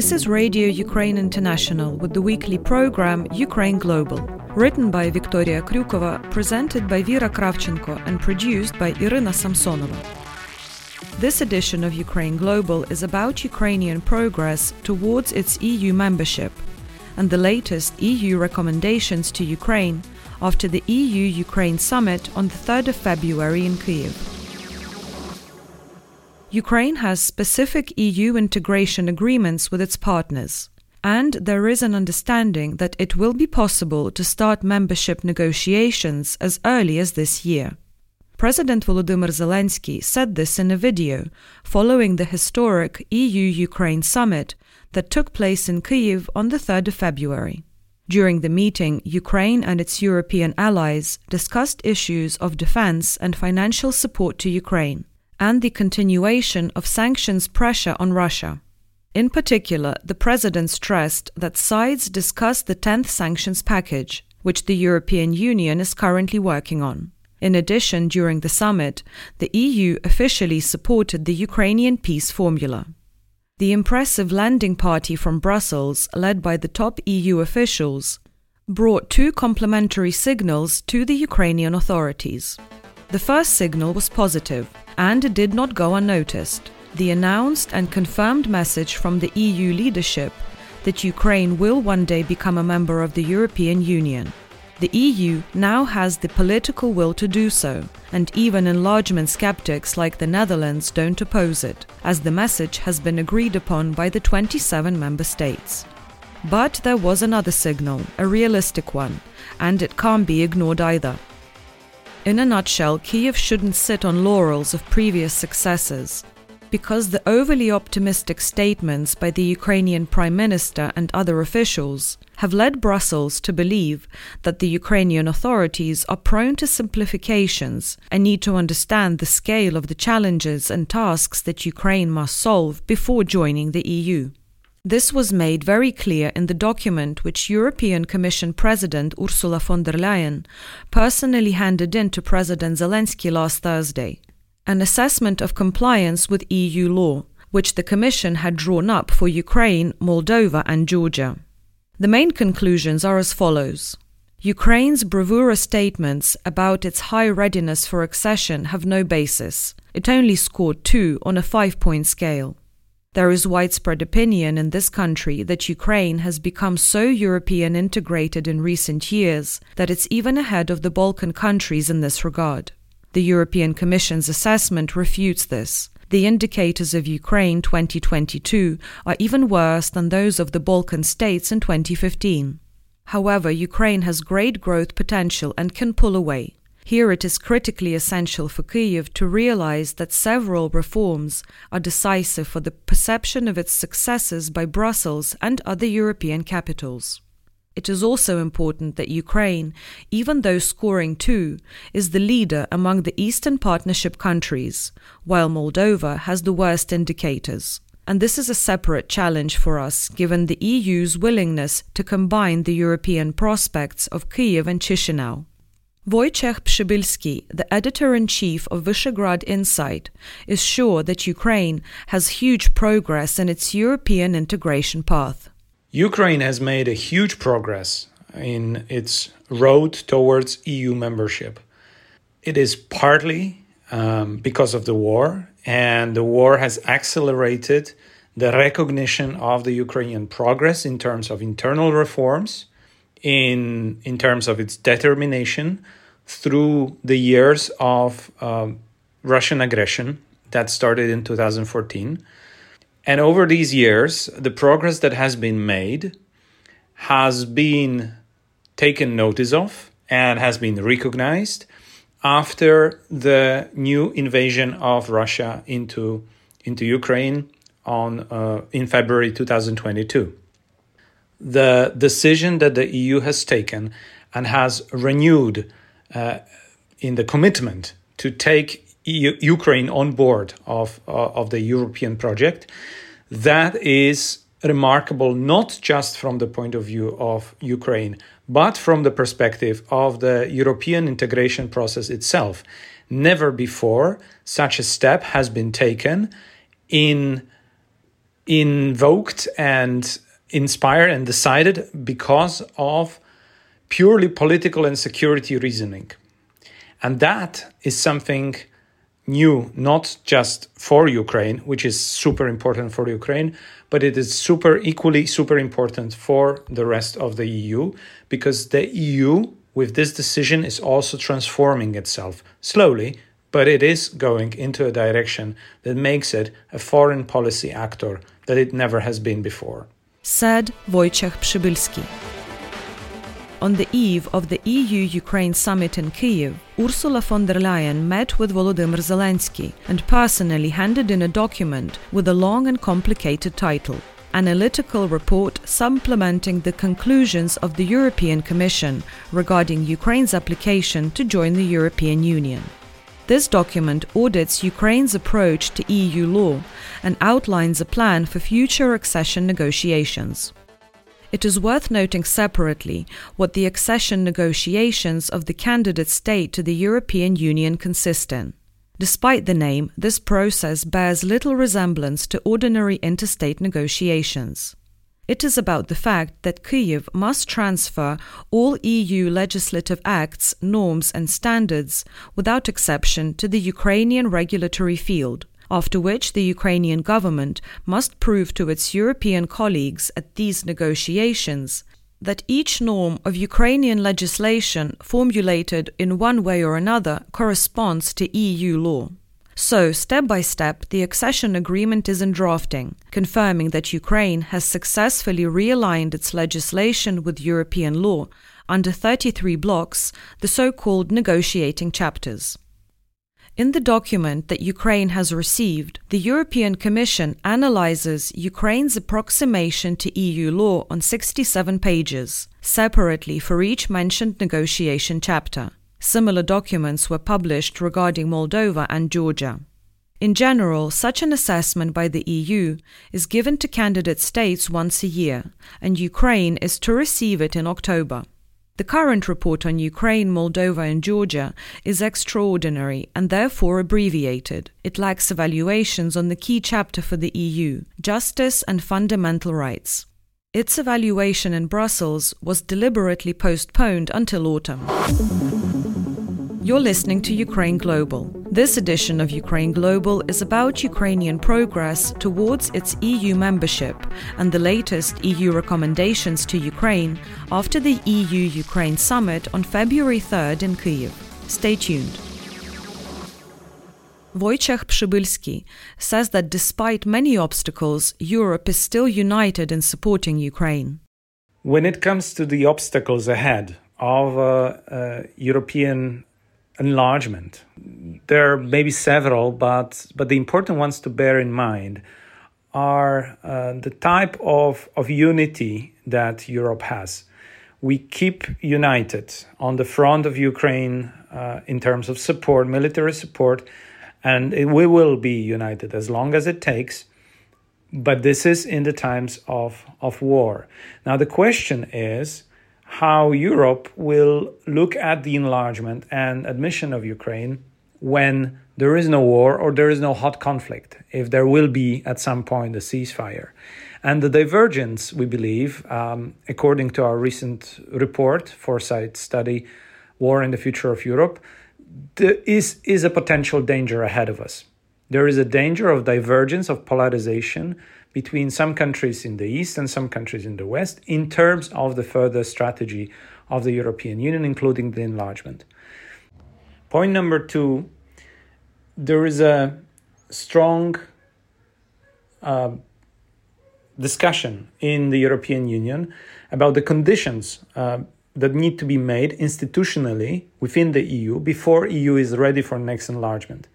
This is Radio Ukraine International with the weekly program Ukraine Global, written by Victoria Kryukova, presented by Vera Kravchenko, and produced by Irina Samsonova. This edition of Ukraine Global is about Ukrainian progress towards its EU membership and the latest EU recommendations to Ukraine after the EU Ukraine summit on the 3rd of February in Kyiv. Ukraine has specific EU integration agreements with its partners, and there is an understanding that it will be possible to start membership negotiations as early as this year. President Volodymyr Zelensky said this in a video following the historic EU Ukraine summit that took place in Kyiv on the 3rd of February. During the meeting, Ukraine and its European allies discussed issues of defense and financial support to Ukraine and the continuation of sanctions pressure on Russia. In particular, the President stressed that sides discussed the 10th sanctions package, which the European Union is currently working on. In addition, during the summit, the EU officially supported the Ukrainian peace formula. The impressive landing party from Brussels, led by the top EU officials, brought two complementary signals to the Ukrainian authorities. The first signal was positive and it did not go unnoticed. The announced and confirmed message from the EU leadership that Ukraine will one day become a member of the European Union. The EU now has the political will to do so, and even enlargement skeptics like the Netherlands don't oppose it, as the message has been agreed upon by the 27 member states. But there was another signal, a realistic one, and it can't be ignored either. In a nutshell, Kiev shouldn't sit on laurels of previous successes. Because the overly optimistic statements by the Ukrainian Prime Minister and other officials have led Brussels to believe that the Ukrainian authorities are prone to simplifications and need to understand the scale of the challenges and tasks that Ukraine must solve before joining the EU. This was made very clear in the document which European Commission President Ursula von der Leyen personally handed in to President Zelensky last Thursday. An assessment of compliance with EU law, which the Commission had drawn up for Ukraine, Moldova, and Georgia. The main conclusions are as follows. Ukraine's bravura statements about its high readiness for accession have no basis. It only scored two on a five point scale. There is widespread opinion in this country that Ukraine has become so European integrated in recent years that it's even ahead of the Balkan countries in this regard. The European Commission's assessment refutes this. The indicators of Ukraine 2022 are even worse than those of the Balkan states in 2015. However, Ukraine has great growth potential and can pull away. Here it is critically essential for Kyiv to realize that several reforms are decisive for the perception of its successes by Brussels and other European capitals. It is also important that Ukraine, even though scoring two, is the leader among the Eastern Partnership countries, while Moldova has the worst indicators. And this is a separate challenge for us, given the EU's willingness to combine the European prospects of Kyiv and Chisinau. Wojciech Przybylski, the editor in chief of Visegrad Insight, is sure that Ukraine has huge progress in its European integration path. Ukraine has made a huge progress in its road towards EU membership. It is partly um, because of the war, and the war has accelerated the recognition of the Ukrainian progress in terms of internal reforms in in terms of its determination through the years of um, Russian aggression that started in 2014. And over these years, the progress that has been made has been taken notice of and has been recognized after the new invasion of Russia into into Ukraine on uh, in February 2022 the decision that the EU has taken and has renewed uh, in the commitment to take EU, Ukraine on board of, uh, of the European project, that is remarkable not just from the point of view of Ukraine, but from the perspective of the European integration process itself. Never before such a step has been taken in invoked and inspired and decided because of purely political and security reasoning. And that is something new, not just for Ukraine, which is super important for Ukraine, but it is super equally super important for the rest of the EU because the EU with this decision is also transforming itself slowly but it is going into a direction that makes it a foreign policy actor that it never has been before. Said Wojciech Przybylski. On the eve of the EU Ukraine summit in Kyiv, Ursula von der Leyen met with Volodymyr Zelensky and personally handed in a document with a long and complicated title Analytical Report supplementing the conclusions of the European Commission regarding Ukraine's application to join the European Union. This document audits Ukraine's approach to EU law and outlines a plan for future accession negotiations. It is worth noting separately what the accession negotiations of the candidate state to the European Union consist in. Despite the name, this process bears little resemblance to ordinary interstate negotiations. It is about the fact that Kyiv must transfer all EU legislative acts, norms, and standards without exception to the Ukrainian regulatory field, after which the Ukrainian government must prove to its European colleagues at these negotiations that each norm of Ukrainian legislation formulated in one way or another corresponds to EU law. So, step by step, the accession agreement is in drafting, confirming that Ukraine has successfully realigned its legislation with European law under 33 blocks, the so called negotiating chapters. In the document that Ukraine has received, the European Commission analyzes Ukraine's approximation to EU law on 67 pages, separately for each mentioned negotiation chapter. Similar documents were published regarding Moldova and Georgia. In general, such an assessment by the EU is given to candidate states once a year, and Ukraine is to receive it in October. The current report on Ukraine, Moldova, and Georgia is extraordinary and therefore abbreviated. It lacks evaluations on the key chapter for the EU justice and fundamental rights. Its evaluation in Brussels was deliberately postponed until autumn. You're listening to Ukraine Global. This edition of Ukraine Global is about Ukrainian progress towards its EU membership and the latest EU recommendations to Ukraine after the EU Ukraine summit on February 3rd in Kyiv. Stay tuned. Wojciech Przybylski says that despite many obstacles, Europe is still united in supporting Ukraine. When it comes to the obstacles ahead of uh, uh, European enlargement. There are maybe several, but but the important ones to bear in mind are uh, the type of, of unity that Europe has. We keep united on the front of Ukraine uh, in terms of support, military support, and it, we will be united as long as it takes. But this is in the times of, of war. Now, the question is how Europe will look at the enlargement and admission of Ukraine when there is no war or there is no hot conflict, if there will be at some point a ceasefire. And the divergence, we believe, um, according to our recent report, Foresight study, War in the Future of Europe, is, is a potential danger ahead of us. There is a danger of divergence, of polarization between some countries in the East and some countries in the West in terms of the further strategy of the European Union, including the enlargement. Point number two there is a strong uh, discussion in the European Union about the conditions uh, that need to be made institutionally within the EU before EU is ready for next enlargement.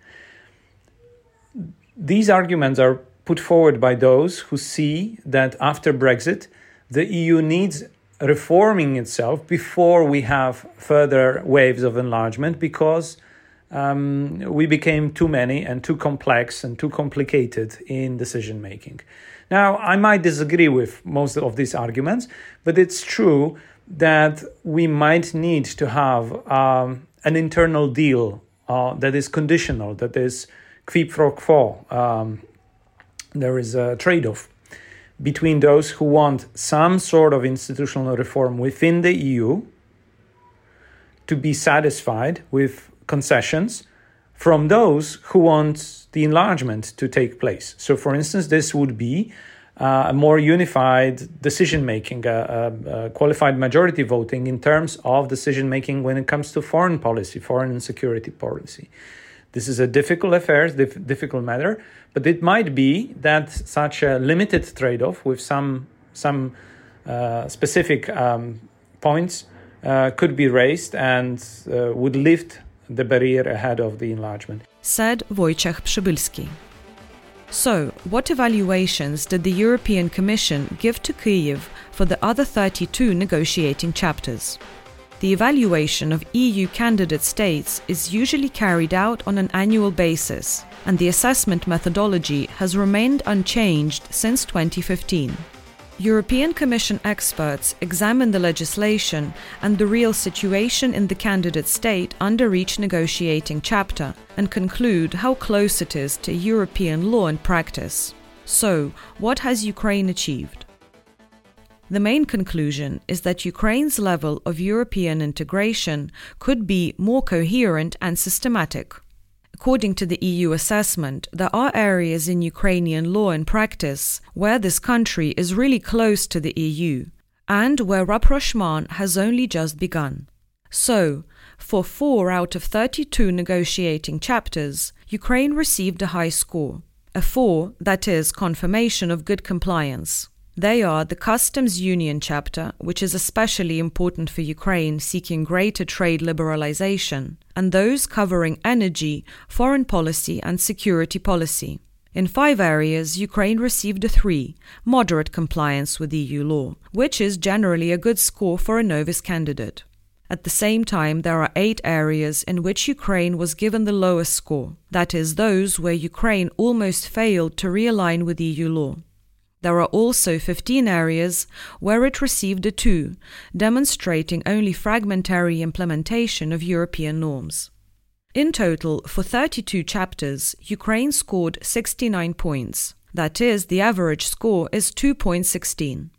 These arguments are put forward by those who see that after Brexit, the EU needs reforming itself before we have further waves of enlargement because um, we became too many and too complex and too complicated in decision making. Now, I might disagree with most of these arguments, but it's true that we might need to have um, an internal deal uh, that is conditional, that is quid pro quo, um, there is a trade off. between those who want some sort of institutional reform within the EU to be satisfied with concessions from those who want the enlargement to take place. So, for instance, this would be uh, a more unified decision making, uh, uh, qualified majority voting in terms of decision making when it comes to foreign policy, foreign and security policy. This is a difficult affair, dif- difficult matter, but it might be that such a limited trade off with some, some uh, specific um, points uh, could be raised and uh, would lift the barrier ahead of the enlargement. Said Wojciech Przybylski. So, what evaluations did the European Commission give to Kyiv for the other 32 negotiating chapters? The evaluation of EU candidate states is usually carried out on an annual basis, and the assessment methodology has remained unchanged since 2015. European Commission experts examine the legislation and the real situation in the candidate state under each negotiating chapter and conclude how close it is to European law and practice. So, what has Ukraine achieved? The main conclusion is that Ukraine's level of European integration could be more coherent and systematic. According to the EU assessment, there are areas in Ukrainian law and practice where this country is really close to the EU and where rapprochement has only just begun. So, for four out of 32 negotiating chapters, Ukraine received a high score, a 4, that is, confirmation of good compliance. They are the Customs Union chapter, which is especially important for Ukraine seeking greater trade liberalization, and those covering energy, foreign policy, and security policy. In five areas, Ukraine received a 3, moderate compliance with EU law, which is generally a good score for a novice candidate. At the same time, there are eight areas in which Ukraine was given the lowest score, that is, those where Ukraine almost failed to realign with EU law. There are also 15 areas where it received a 2, demonstrating only fragmentary implementation of European norms. In total, for 32 chapters, Ukraine scored 69 points. That is, the average score is 2.16.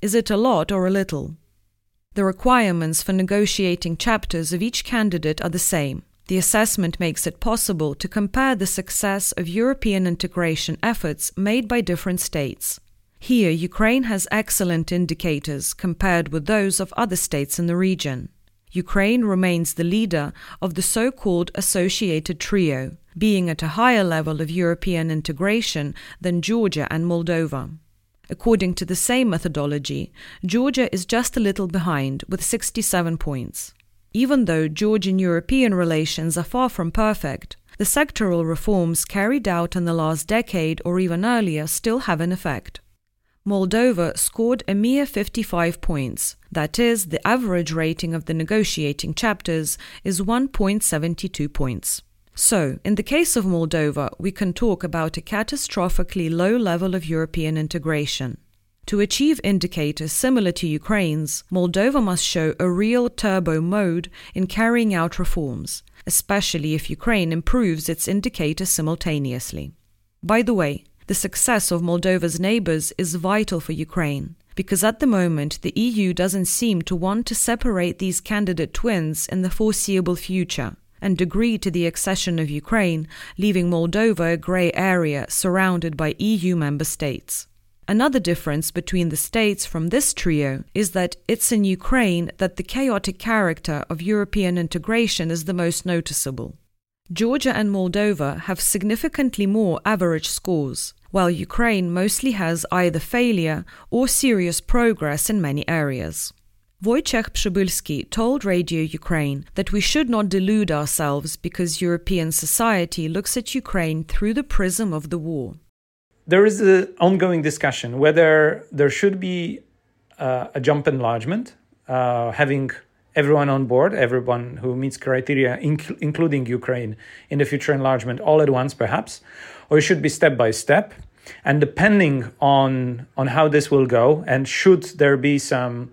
Is it a lot or a little? The requirements for negotiating chapters of each candidate are the same. The assessment makes it possible to compare the success of European integration efforts made by different states. Here, Ukraine has excellent indicators compared with those of other states in the region. Ukraine remains the leader of the so called associated trio, being at a higher level of European integration than Georgia and Moldova. According to the same methodology, Georgia is just a little behind with 67 points. Even though Georgian European relations are far from perfect, the sectoral reforms carried out in the last decade or even earlier still have an effect. Moldova scored a mere 55 points, that is, the average rating of the negotiating chapters is 1.72 points. So, in the case of Moldova, we can talk about a catastrophically low level of European integration. To achieve indicators similar to Ukraine's, Moldova must show a real turbo mode in carrying out reforms, especially if Ukraine improves its indicators simultaneously. By the way, the success of Moldova's neighbors is vital for Ukraine, because at the moment the EU doesn't seem to want to separate these candidate twins in the foreseeable future and agree to the accession of Ukraine, leaving Moldova a grey area surrounded by EU member states. Another difference between the states from this trio is that it's in Ukraine that the chaotic character of European integration is the most noticeable. Georgia and Moldova have significantly more average scores, while Ukraine mostly has either failure or serious progress in many areas. Wojciech Przybylski told Radio Ukraine that we should not delude ourselves because European society looks at Ukraine through the prism of the war there is an ongoing discussion whether there should be uh, a jump enlargement, uh, having everyone on board, everyone who meets criteria, inc- including Ukraine, in the future enlargement all at once, perhaps, or it should be step by step. And depending on on how this will go, and should there be some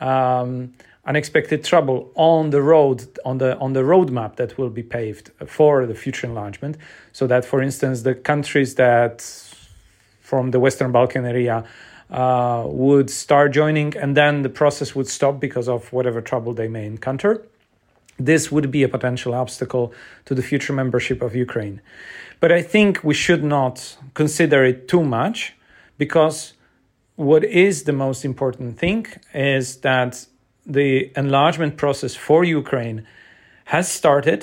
um, unexpected trouble on the road on the on the roadmap that will be paved for the future enlargement, so that, for instance, the countries that from the Western Balkan area uh, would start joining, and then the process would stop because of whatever trouble they may encounter. This would be a potential obstacle to the future membership of Ukraine. But I think we should not consider it too much because what is the most important thing is that the enlargement process for Ukraine has started.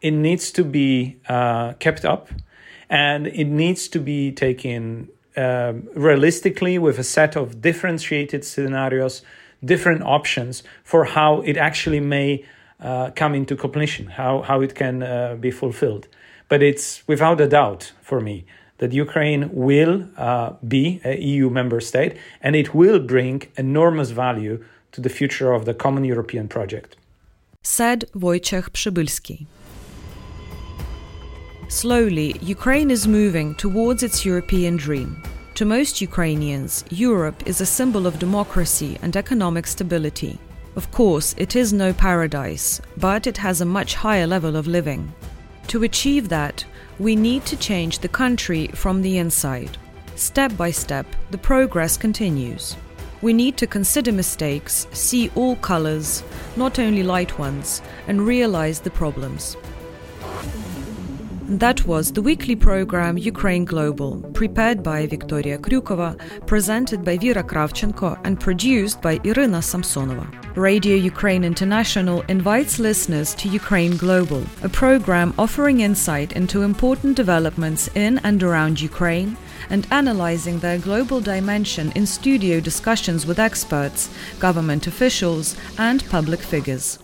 It needs to be uh, kept up and it needs to be taken uh, realistically with a set of differentiated scenarios, different options for how it actually may uh, come into completion, how, how it can uh, be fulfilled. But it's without a doubt for me that Ukraine will uh, be a EU member state and it will bring enormous value to the future of the common European project. Said Wojciech Przybylski. Slowly, Ukraine is moving towards its European dream. To most Ukrainians, Europe is a symbol of democracy and economic stability. Of course, it is no paradise, but it has a much higher level of living. To achieve that, we need to change the country from the inside. Step by step, the progress continues. We need to consider mistakes, see all colors, not only light ones, and realize the problems. That was the weekly program Ukraine Global, prepared by Victoria Kryukova, presented by Vera Kravchenko, and produced by Irina Samsonova. Radio Ukraine International invites listeners to Ukraine Global, a program offering insight into important developments in and around Ukraine and analyzing their global dimension in studio discussions with experts, government officials, and public figures.